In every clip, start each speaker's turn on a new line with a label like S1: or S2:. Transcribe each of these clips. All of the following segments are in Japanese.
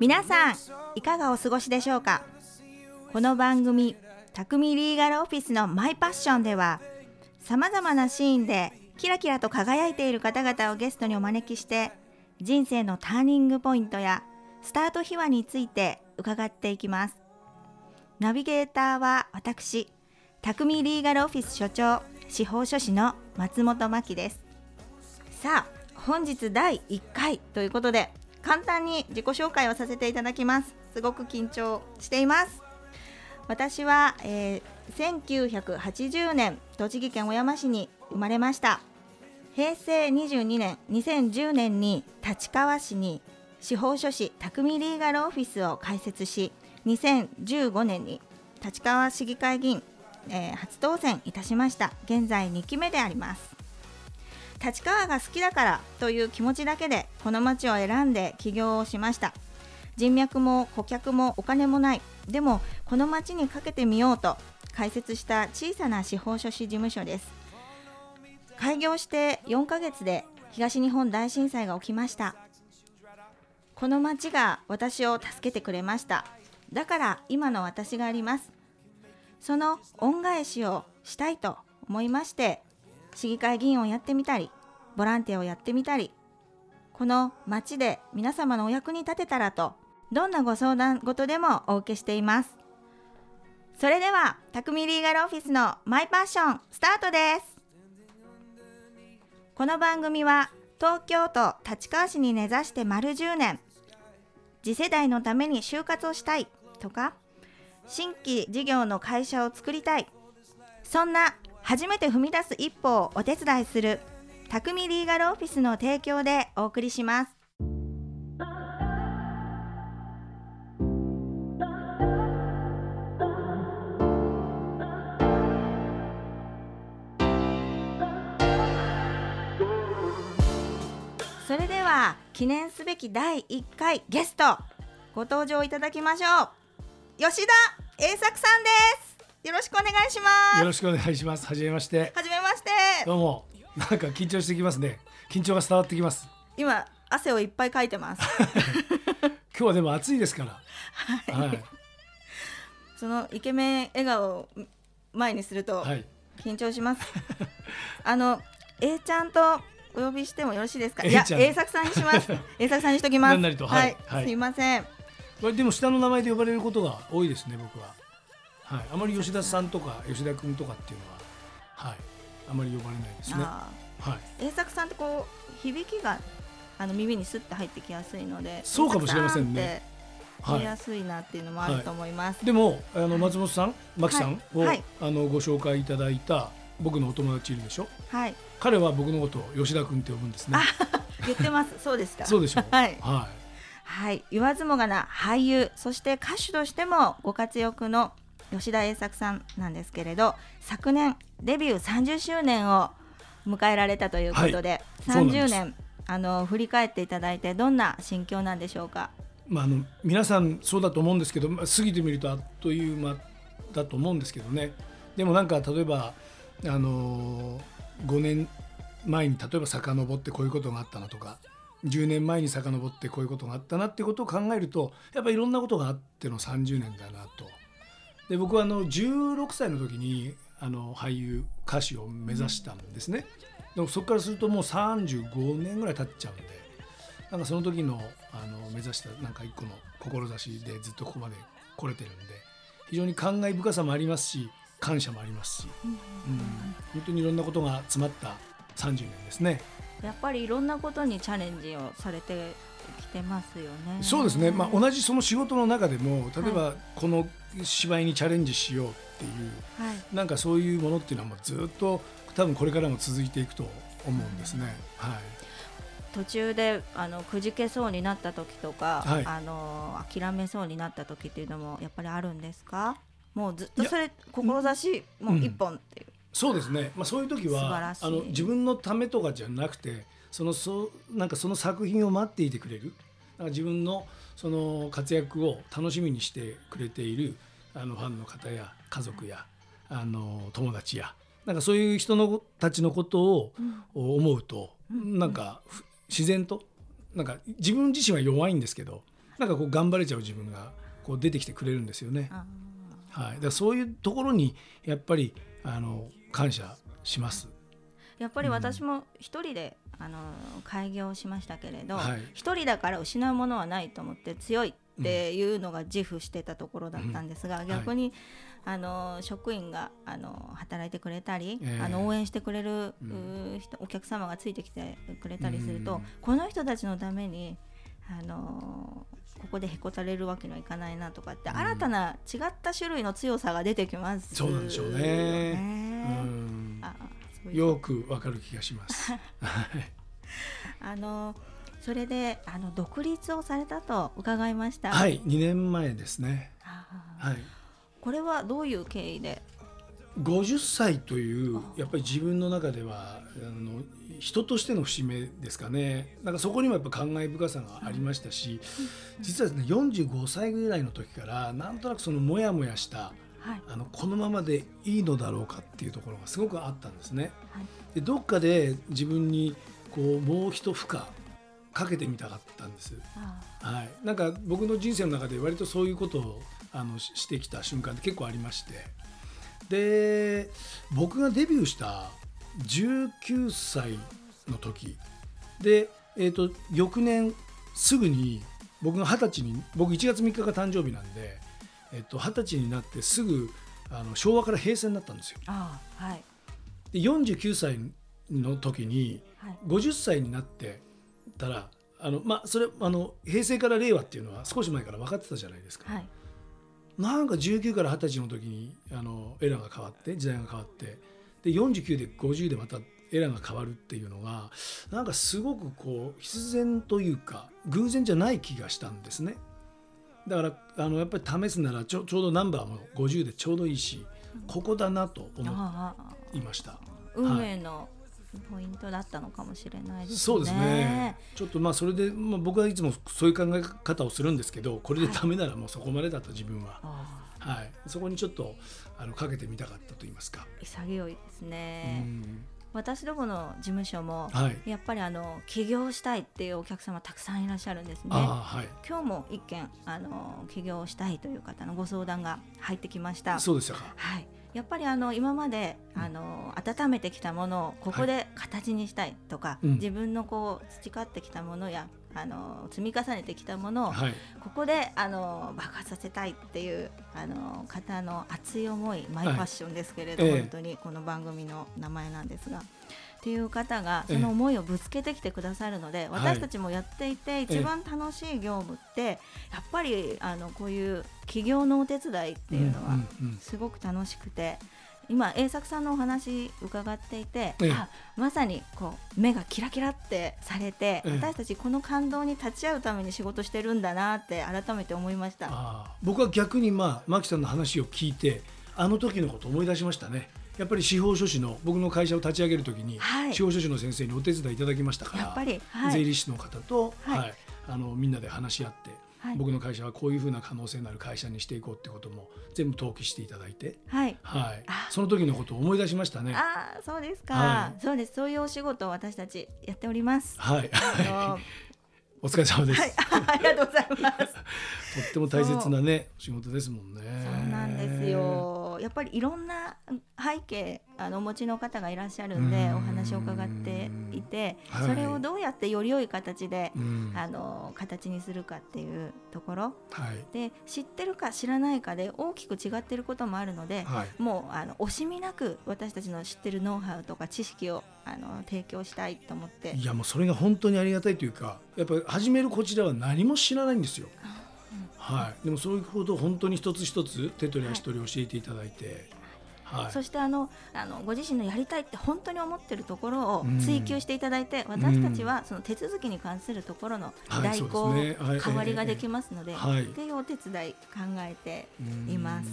S1: 皆さんいかがお過ごしでしょうか？この番組「匠リーガルオフィスのマイパッション」ではさまざまなシーンでキラキラと輝いている方々をゲストにお招きして人生のターニングポイントやスタート秘話について伺っていきます。ナビゲーターは私匠リーガルオフィス所長司法書士の松本真希です。さあ本日第1回ということで簡単に自己紹介をさせていただきます。すごく緊張しています。私は、えー1980年栃木県小山市に生まれました。平成22年2010年に立川市に司法書士匠リーガルオフィスを開設し2015年に立川市議会議員、えー初当選いたしました。現在2期目であります。立川が好きだからという気持ちだけでこの町を選んで起業をしました。人脈も顧客もお金もない。でもこの町にかけてみようと開設した小さな司法書士事務所です。開業して4ヶ月で東日本大震災が起きました。この町が私を助けてくれました。だから今の私があります。その恩返しをしたいと思いまして市議会議員をやってみたりボランティアをやってみたりこの町で皆様のお役に立てたらとどんなご相談事でもお受けしています。それでは匠リーガルオフィスのマイパッションスタートです。この番組は東京都立川市に根ざして丸10年次世代のために就活をしたいとか新規事業の会社を作りたいそんな初めて踏み出す一歩をお手伝いする。匠リーガルオフィスの提供でお送りします。それでは記念すべき第1回ゲストご登場いただきましょう。吉田栄作さんです。よろしくお願いします
S2: よろしくお願いします。はじめまして。
S1: はじめまして
S2: どうも。なんか緊張してきますね。緊張が伝わってきます。
S1: 今汗をいっぱいかいてます
S2: 今日はでも暑いですから。はい。
S1: そのイケメン笑顔を前にすると
S2: はい。
S1: 緊張します、あの A ちゃんとお呼びしてもよろしいですか？いや A 作さんにします A 作さんにしときます
S2: なんなりとはいはい
S1: すいません
S2: これでも下の名前で呼ばれることが多いですね。僕は。はい。あまり吉田さんとか吉田君とかっていうのは、はい。あまり呼ばれないですね。は
S1: あ
S2: い。
S1: ー A 作さんってこう響きがあの耳にスッと入ってきやすいので
S2: そうかもしれませんね
S1: 言いやすいなっていうのもあると思います、
S2: でもあの松本さん、真木さんを、
S1: はいはい
S2: あのご紹介いただいた僕のお友達いるでしょ？
S1: はい
S2: 彼は僕のことを吉田君って呼ぶんですね。
S1: 言ってますそうですか
S2: そうでしょう。
S1: はい
S2: は
S1: はい、言わずもがな俳優そして歌手としてもご活躍の吉田栄作さんなんですけれど昨年デビュー30周年を迎えられたということで、30
S2: そうなんです。
S1: 年あの振り返っていただいてどんな心境なんでしょうか？
S2: まあ、あの皆さんそうだと思うんですけど、まあ、過ぎてみるとあっという間だと思うんですけどね。でもなんか例えば、あのー5年前に例えば遡ってこういうことがあったなとか10年前に遡ってこういうことがあったなってことを考えるとやっぱりいろんなことがあっての30年だなと。で僕はあの16歳の時にあの俳優歌手を目指したんですね。でもそこからするともう35年ぐらい経っちゃうんでなんかその時のあの目指したなんか一個の志でずっとここまで来れてるんで非常に感慨深さもありますし感謝もありますし、うん、本当にいろんなことが詰まった30年ですね。
S1: やっぱりいろんなことにチャレンジをされてきてますよね。
S2: そうですね、まあ、同じその仕事の中でも例えばこの芝居にチャレンジしようっていう
S1: はい。
S2: なんかそういうものっていうのはもうずっと多分これからも続いていくと思うんですね。はい。
S1: 途中であのくじけそうになった時とか、
S2: はい。
S1: あの諦めそうになった時っていうのもやっぱりあるんですか？もうずっとそれ志もう一本っていう、
S2: そうですね、まあ、そういう時はあの自分のためとかじゃなくてそのそうなんかその作品を待っていてくれるか自分のその活躍を楽しみにしてくれているあのファンの方や家族やあの友達やなんかそういう人のたちのことを思うと、なんかふ自然となんか自分自身は弱いんですけどなんかこう頑張れちゃう自分がこう出てきてくれるんですよね。はい、だそういうところにやっぱりあの感謝します。
S1: やっぱり私も一人で、うん、あの開業しましたけれど一、はい、人だから失うものはないと思って強いっていうのが自負してたところだったんですが、うん、逆に、はい、あの職員があの働いてくれたり、えー、あの応援してくれる、うん、お客様がついてきてくれたりすると、この人たちのためにあのここでへこたれるわけにはいかないなとかって、新たな違った種類の強さが出てきます、
S2: そうなんでしょうね。うんよくわかる気がします。
S1: あのそれであの独立をされたと伺いました。
S2: はい、2年前ですね。はい。
S1: これはどういう経緯で
S2: ？50歳というやっぱり自分の中ではあの人としての節目ですかねなんかそこにもやっぱ感慨深さがありましたし実はですね45歳ぐらいの時からなんとなくそのモヤモヤした、はい、あのこのままでいいのだろうかっていうところがすごくあったんですね。はい、でどっかで自分にこうもう一負荷かけてみたかったんです。はい、なんか僕の人生の中で割とそういうことをあのしてきた瞬間って結構ありまして。で僕がデビューした19歳の時で、えーと、翌年すぐに僕が二十歳に僕1月3日が誕生日なんでえーと、歳になってすぐあの昭和から平成になったんですよ。
S1: あはい、
S2: で49歳の時に50歳になってたらあの、まあ、それあの平成から令和っていうのは少し前から分かってたじゃないですか。はいなんか19から20歳の時にあのエラーが変わって時代が変わってで49で50でまたエラーが変わるっていうのがなんかすごくこう必然というか偶然じゃない気がしたんですね。だからあのやっぱり試すならちょちょうどナンバーも50でちょうどいいしここだなと思いました。
S1: 運命のポイントだったのかもしれないですね。
S2: そうですね。ちょっとまあそれで、まあ、僕はいつもそういう考え方をするんですけど、これでダメならもうそこまでだと自分は、はい、そこにちょっとあのかけてみたかったと言いますか。
S1: 潔いですね。私どもの事務所も、はい、やっぱりあの起業したいっていうお客様たくさんいらっしゃるんですね。はい、今日も一件あの起業したいという方のご相談が入ってきました。
S2: そうですか。
S1: はい。やっぱりあの今まであの温めてきたものをここで形にしたいとか、はい、自分のこう培ってきたものやあの積み重ねてきたものを、はい、ここであの爆発させたいっていうあの方の熱い思いマイファッションですけれど、はい、本当にこの番組の名前なんですが。っていう方がその思いをぶつけてきてくださるので、私たちもやっていて一番楽しい業務ってやっぱりあのこういう企業のお手伝いっていうのはすごく楽しくて。今栄作さんのお話伺っていて、ええ、まさにこう目がキラキラってされて、え、私たちこの感動に立ち会うために仕事してるんだなって改めて思いました。
S2: 僕は逆にまあ真木さんの話を聞いてあの時のことを思い出しましたね。やっぱり司法書士の僕の会社を立ち上げるときに、はい、司法書士の先生にお手伝いいただきましたからやっぱり、はい、税理士の方と、はい、はい、あのみんなで話し合って、僕の会社はこういうふうな可能性のある会社にしていこうってことも全部登記していただいて、はい。はい、その時のことを思い出しましたね。
S1: あそうですか、そうです。そういうお仕事を私たちやっております。
S2: はい、お疲れ様です、
S1: ありがとうございます。と
S2: っても大切なね仕事ですもんね。
S1: そうなんですよ。やっぱりいろんな背景あのお持ちの方がいらっしゃるんでお話を伺っていて、はい、それをどうやってより良い形であの形にするかっていうところ、はい、で知ってるか知らないかで大きく違っていることもあるので、はい、もうあの惜しみなく私たちの知ってるノウハウとか知識をあの提供したいと思って。
S2: いやもうそれが本当にありがたいというかやっぱり始めるこちらは何も知らないんですよ。はい、でもそういうことを本当に一つ一つ手取り足取り教えていただいて、
S1: はい、そしてあのあのご自身のやりたいって本当に思ってるところを追求していただいて、私たちはその手続きに関するところの代行、代わりができますので、はい、っていうお手伝い考えています。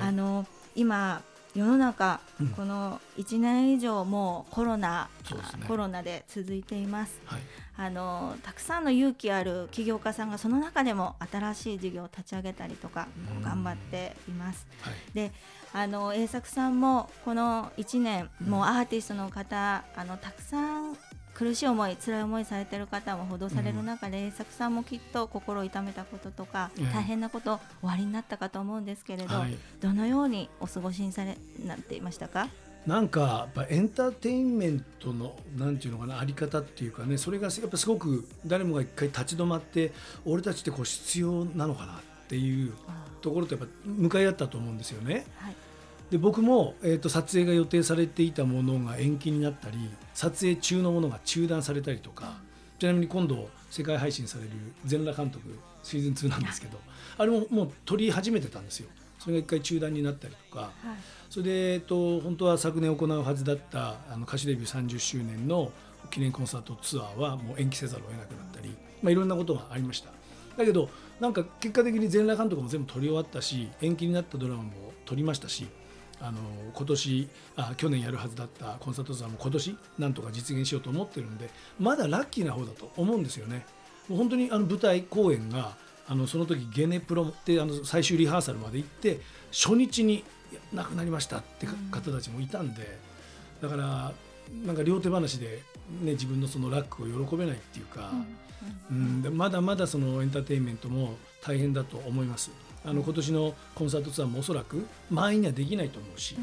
S1: あの今世の中、うん、この1年以上もコロナ、ね、コロナで続いています、はい、あのたくさんの勇気ある起業家さんがその中でも新しい事業を立ち上げたりとか頑張っています。はい、であの栄作さんもこの1年、もうアーティストの方あのたくさん苦しい思い辛い思いされてる方も報道される中で、作さんもきっと心を痛めたこととか、
S2: ええ。
S1: 大変なことおありになったかと思うんですけれど、
S2: はい。
S1: どのようにお過ごしにされなっていましたか？
S2: なんかやっぱエンターテインメントのなんていうのかなあり方っていうかねそれがやっぱすごく誰もが一回立ち止まって俺たちってこう必要なのかなっていうところとやっぱ向かい合ったと思うんですよね。
S1: はい
S2: で僕も、えー、と撮影が予定されていたものが延期になったり撮影中のものが中断されたりとかちなみに今度世界配信される全裸監督シーズン2なんですけどあれももう撮り始めてたんですよ。それが一回中断になったりとか。
S1: はい。
S2: それで、えっと、本当は昨年行うはずだったあの歌手デビュー30周年の記念コンサートツアーはもう延期せざるを得なくなったり、まあ、いろんなことがありました。だけどなんか結果的に全裸監督も全部撮り終わったし延期になったドラマも撮りましたしあの今年あ去年やるはずだったコンサートツアーも今年なんとか実現しようと思ってるんでまだラッキーな方だと思うんですよね。もう本当にあの舞台公演があのその時ゲネプロってあの最終リハーサルまで行って初日に亡くなりましたってか方たちもいたんでだからなんか両手話で、ね、自分のそのラックを喜べないっていうか、うん、でまだまだそのエンターテインメントも大変だと思います。あの今年のコンサートツアーもおそらく満員にはできないと思うし、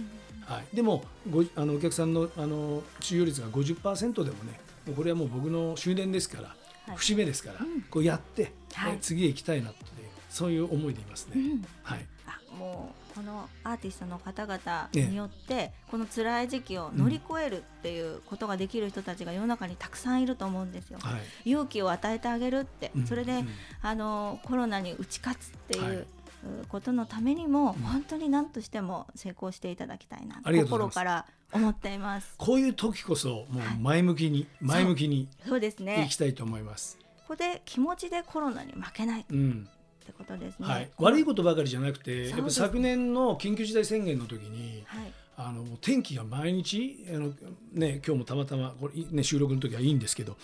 S2: はい、でもごあのお客さんのあの収容率が50%でもねもうこれはもう僕の終電ですから、
S1: はい。
S2: 節目ですから、こうやって、
S1: はい。
S2: え次へ行きたいなってそういう思いでいますね。
S1: うん
S2: はい、
S1: あもうこのアーティストの方々
S2: ええ。
S1: によってこの辛い時期を乗り越えるっていうことができる人たちが世の中にたくさんいると思うんですよ。
S2: はい。
S1: 勇気を与えてあげるって、
S2: うん。
S1: それで、
S2: うん。
S1: あのコロナに打ち勝つっていうことのためにも、
S2: うん。
S1: 本当に何としても成功していただきたいな
S2: と
S1: 心から思っています。
S2: こういう時こそもう
S1: はい。
S2: 前向きに、前向きに
S1: そうです
S2: い
S1: ね
S2: きたいと思います。
S1: ここで気持ちでコロナに負けない。っ
S2: うん。
S1: てことですね。
S2: はい、悪いことばかりじゃなくて、やっぱ昨年の緊急事態宣言の時に、
S1: はい。
S2: あの天気が毎日あの、ね、今日もたまたまこれ、ね、収録の時はいいんですけども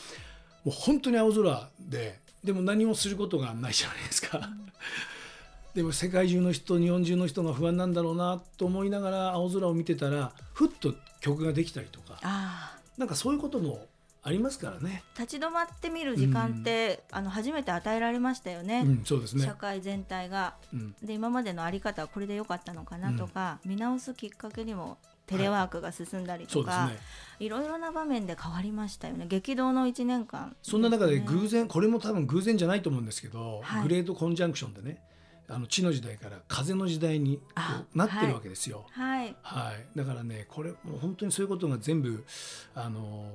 S2: う本当に青空ででも何もすることがないじゃないですか。でも世界中の人日本中の人が不安なんだろうなと思いながら青空を見てたらふっと曲ができたりとか。なんかそういうこともありますからね。
S1: 立ち止まってみる時間って、あの初めて与えられましたよね。
S2: うん、そうですね。
S1: 社。会全体が。
S2: うん、
S1: で今までのあり方はこれで良かったのかなとか、見直すきっかけにもテレワークが進んだりとか、
S2: そうですね。
S1: いろいろな場面で変わりましたよね。激動の1年間。
S2: そんな中で偶
S1: 然
S2: 然、これも多分偶然じゃないと思うんですけど、
S1: はい。
S2: グレートコンジャンクションでねあの地の時代から風の時代になってるわけですよ。
S1: はい。
S2: はい。だからねこれもう本当にそういうことが全部あの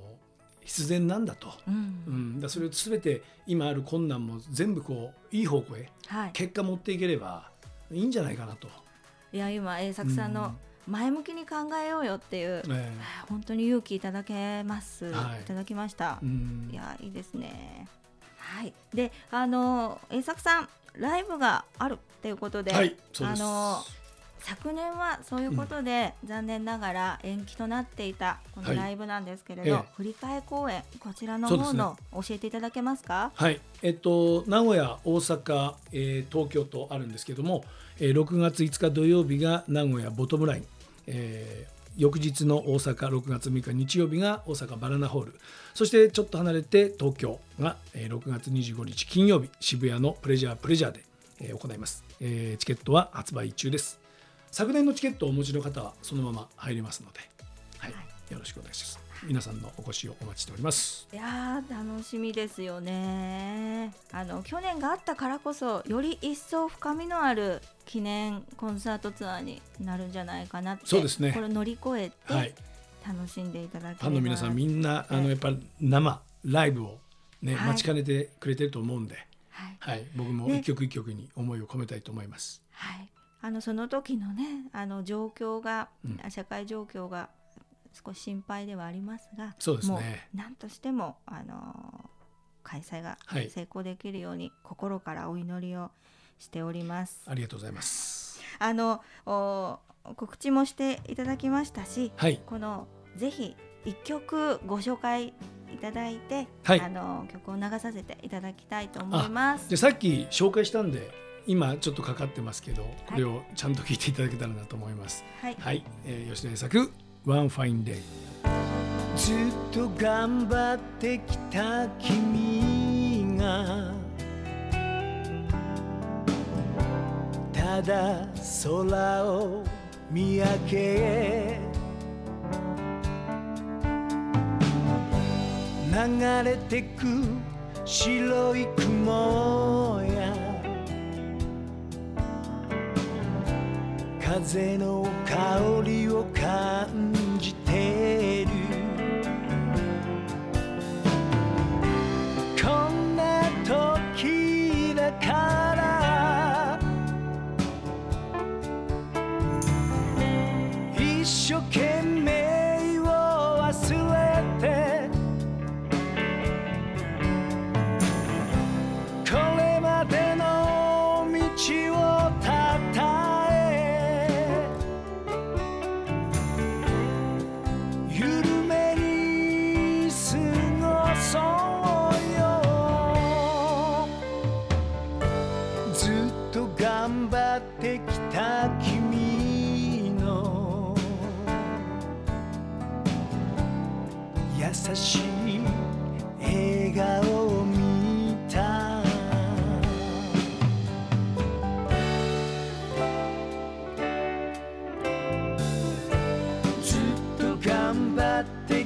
S2: 必然なんだと、
S1: うん。
S2: うん、だそれを全て今ある困難も全部こういい方向へ
S1: はい。
S2: 結果持っていければいいんじゃないかなと。
S1: いや今栄作さんの前向きに考えようよっていう、
S2: え
S1: 本当に勇気いただけます、
S2: はい。
S1: い、ただきました。
S2: え、うん。
S1: いやいいですね。はい。であの栄作さんライブがあるっていうことで、
S2: はい。
S1: あの昨年はそういうことで、残念ながら延期となっていたこ
S2: はい。
S1: のライブなんですけれど、
S2: ええ。
S1: 振り替え公演こちらの方の教えていただけますか？
S2: はい、えっと、名古屋、大阪、えー東京とあるんですけども、えー6月5日土曜日が名古屋ボトムライン、えー翌日の大阪6月6日日曜日が大阪バナナホール。そしてちょっと離れて東京が、えー6月25日金曜日渋谷のプレジャープレジャーで、えー行います、えーチケットは発売中です。昨年のチケットをお持ちの方はそのまま入れますので、はい。
S1: は
S2: よろしくお願いします皆さんのお越しをお待ちしております。
S1: いやー楽しみですよね。あの去年があったからこそより一層深みのある記念コンサートツアーになるんじゃないかなって
S2: そうですね。
S1: これを乗り越え
S2: はい。
S1: て楽しんでいただけ
S2: ファンの皆さんみんなあ
S1: はい。
S2: のやっぱ生ライブをね
S1: はい。
S2: 待ちかねてくれてると思うんで、
S1: はい。
S2: はい、僕も
S1: ね。
S2: 一曲一曲に思いを込めたいと思います。
S1: はい、あのその時のねあの状況が、
S2: うん。
S1: 社会状況が少し心配ではありますが
S2: そうですね
S1: もう何としてもあの開催が
S2: はい
S1: 成功できるように心からお祈りをしております。
S2: ありがとうございます。
S1: あのお告知もしていただきましたし
S2: はい、
S1: このぜひ一曲ご紹介いただいて、
S2: はい
S1: あの曲を流させていただきたいと思います。
S2: でさっき紹介したんで今ちょっとかかってますけどこれをちゃんと聞いていただけたらなと思います。
S1: はい、
S2: はい、えー吉田栄作「One Fine Day」ずっと頑張ってきた君がただ空を見上げ流れてく白い雲風の香りを感じて頑張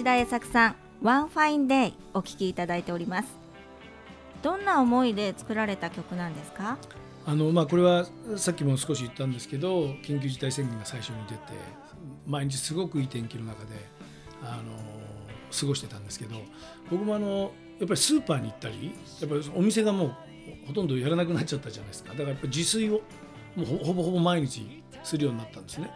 S1: 吉田栄作さん「ワンファインデイ」お聴きいただいております。どんな思いで作られた曲なんですか？
S3: あのまあ、これはさっきも少し言ったんですけど緊急事態宣言が最初に出て毎日すごくいい天気の中であの過ごしてたんですけど僕もあのやっぱりスーパーに行ったりやっぱりお店がもうほとんどやらなくなっちゃったじゃないですか。だからやっぱ自炊をもうほぼほぼ毎日するようになったんですね。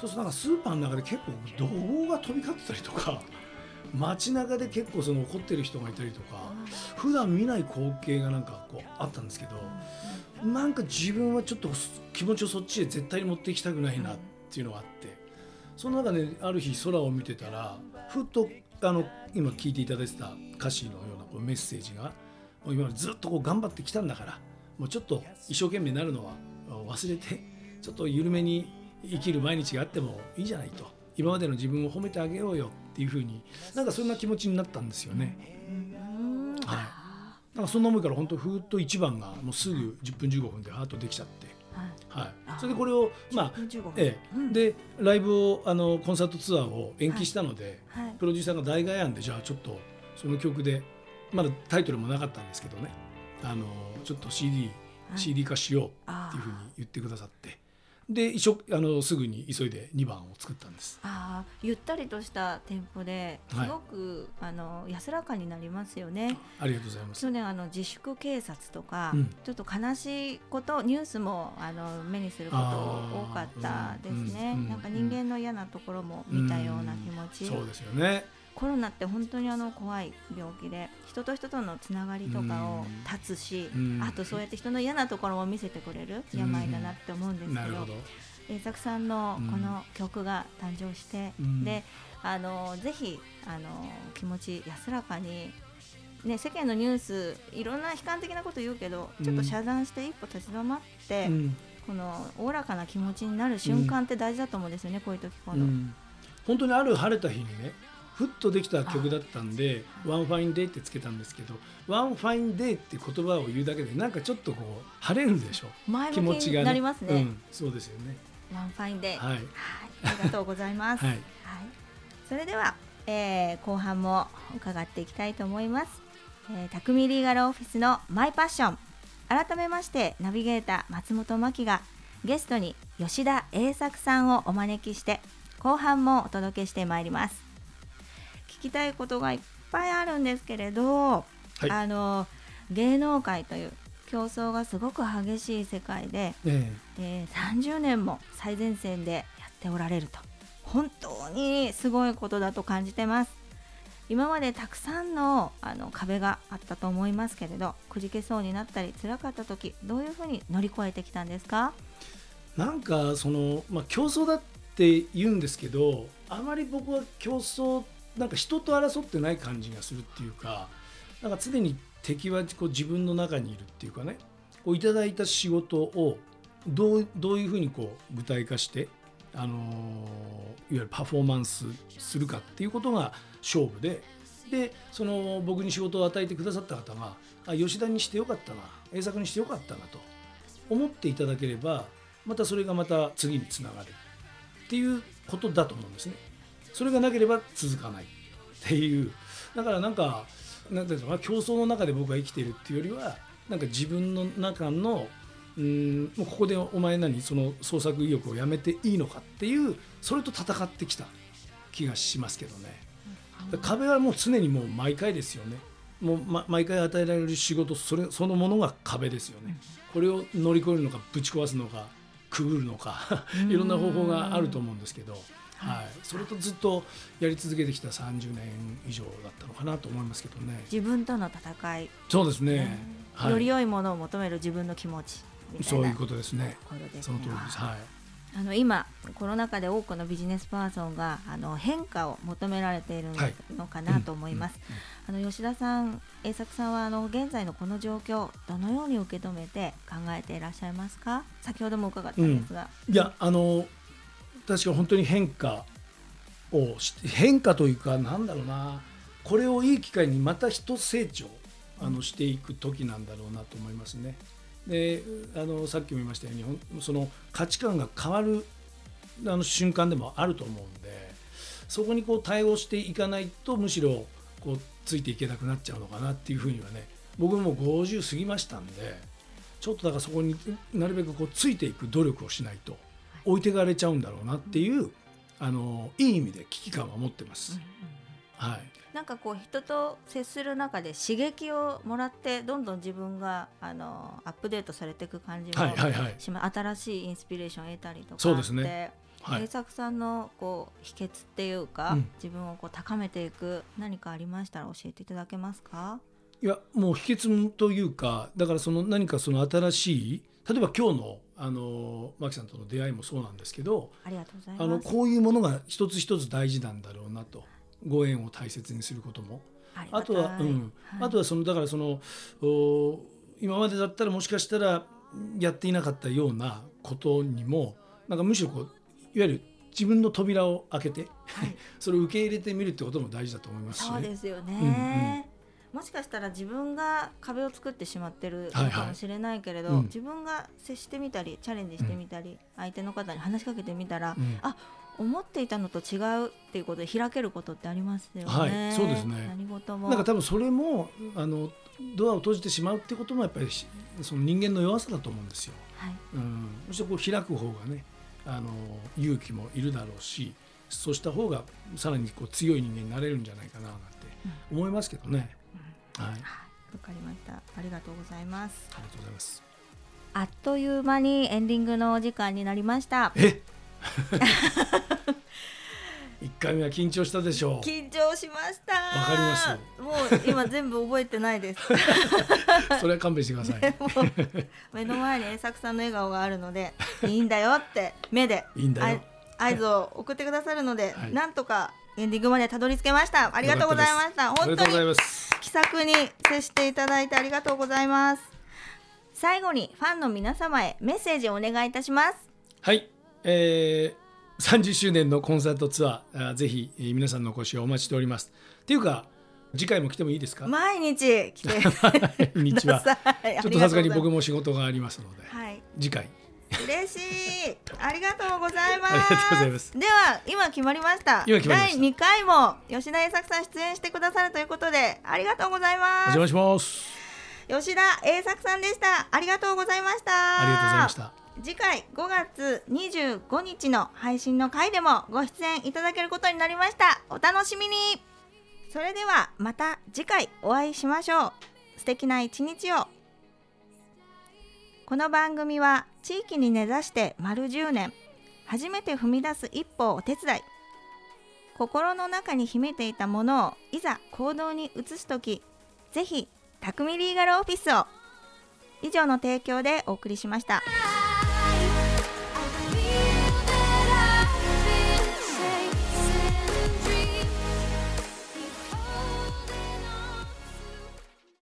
S3: そうするとなんかスーパーの中で結構怒号が飛び交ってたりとか 街中で結構その怒ってる人がいたりとか普段見ない光景がなんかこうあったんですけどなんか自分はちょっと気持ちをそっちへ絶対に持っていきたくないなっていうのがあってその中である日空を見てたらふっとあの今聞いていただいてた歌詞のようなこうメッセージが今までずっとこう頑張ってきたんだからもうちょっと一生懸命になるのは忘れてちょっと緩めに生きる毎日があってもいいじゃないと。今までの自分を褒めてあげようよっていうふうになんかそんな気持ちになったんですよね。はい。なんかそんな思いから本当ふーっと一番がもうすぐ10分15分でハートできちゃって、はい、それでこれをまあ
S1: 15分
S3: ええ、でライブをあのコンサートツアーを延期したので、
S1: はい。
S3: プロデューサーが代替案でじゃあちょっとその曲でまだタイトルもなかったんですけどね。あのちょっと CD、
S1: はい。
S3: CD 化しようっていうふうに言ってくださってで一緒あのすぐに急いで2番を作ったんです。
S1: ああゆったりとしたテンポです
S3: はい
S1: ごく、あの安らかになりますよね。
S3: ありがとうございます。
S1: 去年あの自粛警察とか、
S3: うん
S1: ちょっと悲しいことニュースもあの目にすること多かったですね、
S3: あーうん
S1: なんか人間の嫌なところも見たような気持ち、
S3: そうですよね。
S1: コロナって本当にあの怖い病気で人と人とのつながりとかを断つし、
S3: うん。
S1: あとそうやって人の嫌なところも見せてくれる病だなって思うんですけど。栄作さんのこの曲が誕生して、
S3: うん。
S1: であのぜひあの気持ち安らかに。ね、世間のニュースいろんな悲観的なこと言うけどちょっと遮断して一歩立ち止まって、
S2: うん。
S1: このおおらかな気持ちになる瞬間って大事だと思うんですよね、こういう時こそ、
S2: うん。本当にある晴れた日にねふっとできた曲だったんで「One Fine Day」ってつけたんですけど「One Fine Day」って言葉を言うだけでなんかちょっとこう晴れるでしょ？気持ちがね
S1: なりますね。
S2: うん、そうですよね
S1: ワンファインデー、
S2: はい
S1: はい、ありがとうございます。
S2: はい
S1: はい、それでは、えー後半も伺っていきたいと思います。えー、匠リーガルオフィスの My Passion。改めましてナビゲーター松本真希がゲストに吉田栄作さんをお招きして後半もお届けしてまいります。聞きたいことがいっぱいあるんですけれど、
S2: はい。
S1: あの芸能界という競争がすごく激しい世界で、
S2: え
S1: え。ー30年も最前線でやっておられると。本当にすごいことだと感じてます。今までたくさんのあの壁があったと思いますけれどくじけそうになったり辛かった時どういうふうに乗り越えてきたんですか？
S2: えなんかその、まあ、競争だって言うんですけどあまり僕は競争なんか人と争ってない感じがするっていうかなんか常に敵はこう自分の中にいるっていうかねこういただいた仕事をどうどういうふうにこう具体化して、あのいわゆるパフォーマンスするかっていうことが勝負ででその僕に仕事を与えてくださった方があ吉田にしてよかったな栄作にしてよかったなと思っていただければまたそれがまた次につながるっていうことだと思うんですね。それがなければ続かないっていうだからなんかなんていうのかな競争の中で僕が生きているっていうよりはなんか自分の中のうーんもうここでお前何その創作意欲をやめていいのかっていうそれと戦ってきた気がしますけどね。壁はもう常にもう毎回ですよね。もう、ま、毎回与えられる仕事それそのものが壁ですよね。これを乗り越えるのかぶち壊すのかくぐるのかいろんな方法があると思うんですけど、はい、それとずっとやり続けてきた30年以上だったのかなと思いますけどね。
S1: 自分との戦い、
S2: そうですね。はい
S1: より良いものを求める自分の気持ちみたいな
S2: そういうことですねその通りです。はい。
S1: あの今コロナ禍で多くのビジネスパーソンがあの変化を求められている
S2: はい
S1: のかなと思います。あの吉田さん、栄作さんはあの現在のこの状況どのように受け止めて考えていらっしゃいますか？先ほども伺ったんですが、
S2: いやあの確か本当に変化をし変化というかなんだろうなこれをいい機会にまた一成長あのしていく時なんだろうなと思いますね。であのさっきも言いましたようにその価値観が変わるあの瞬間でもあると思うんでそこにこう対応していかないとむしろこうついていけなくなっちゃうのかなっていうふうにはね僕ももう50過ぎましたんでちょっとだからそこになるべくこうついていく努力をしないと置いてかれちゃうんだろうなっていうあのいい意味で危機感は持ってます。はい。
S1: なんかこう人と接する中で刺激をもらってどんどん自分があのアップデートされていく感じも
S2: はいはいはい。
S1: 新しいインスピレーションを得たりとか
S2: そうですね。
S1: で
S2: はい。
S1: 栄作さんのこう秘訣っていうか、
S2: うん。
S1: 自分をこう高めていく何かありましたら教えていただけますか？
S2: いやもう秘訣というかだからその何かその新しい例えば今日のあのマキさんとの出会いもそうなんですけど
S1: ありがとうございます。
S2: あのこういうものが一つ一つ大事なんだろうなとご縁を大切にすることも。
S1: あ
S2: とは、うん。
S1: はい。
S2: あとはそのだからそのお今までだったらもしかしたらやっていなかったようなことにもなんかむしろこういわゆる自分の扉を開けて、
S1: はい。
S2: それを受け入れてみるってことも大事だと思いますし、ね、
S1: そうですよね。もしかしたら自分が壁を作ってしまってるかもしれないけれど、
S2: うん。
S1: 自分が接してみたりチャレンジしてみたり、相手の方に話しかけてみたら、
S2: うん。
S1: あ思っていたのと違うっていうことで開けることってありますよね。
S2: はいそうですね
S1: 何事も
S2: なんか多分それもあのドアを閉じてしまうってこともやっぱりしその人間の弱さだと思うんですよ。
S1: はい
S2: うん、そしてこう開く方がねあの勇気もいるだろうしそうした方がさらにこう強い人間になれるんじゃないかななんて思いますけどね。はい、あり
S1: はいわかりました。ありがとうございます。
S2: がとうございます。
S1: あっという間にエンディングのお時間になりました。
S2: え？一回目は緊張したでしょう。
S1: 緊張しました。
S2: わかります
S1: もう今全部覚えてないです。
S2: それは勘弁してください。
S1: 目の前に栄作さんの笑顔があるのでいいんだよって目で
S2: いいんだよ。
S1: あ合図を送ってくださるので、
S2: はい
S1: なんとかエンディングまでたどり着けましたありがとうございました本当に気さくに接していただいてありがとうございます最後にファンの皆様へメッセージをお願いいたします
S2: はい、えー、30周年のコンサートツアーぜひ、えー皆さんのお越しをお待ちしております。っていうか次回も来てもいいですか？
S1: 毎日来て。
S2: 日は。ちょっとさすがに僕
S1: も
S2: も仕事がありますので。
S1: はい。
S2: 次回。
S1: 嬉しい。ありがとうございます。
S2: ありがとうございます。
S1: では今決まりました。
S2: 今決まりました。
S1: 第2回も吉田栄作さん出演してくださるということでありがとうござい
S2: お
S1: ます。
S2: 邪魔します。
S1: 吉田栄作さんでした。ありがとうございました。
S2: ありがとうございました
S1: 次回5月25日の配信の回でもご出演いただけることになりました。お楽しみに。それではまた次回お会いしましょう。素敵な一日を。この番組は地域に根ざして丸10年。初めて踏み出す一歩をお手伝い。心の中に秘めていたものをいざ行動に移す時ぜひ匠リーガルオフィスを。以上の提供でお送りしました。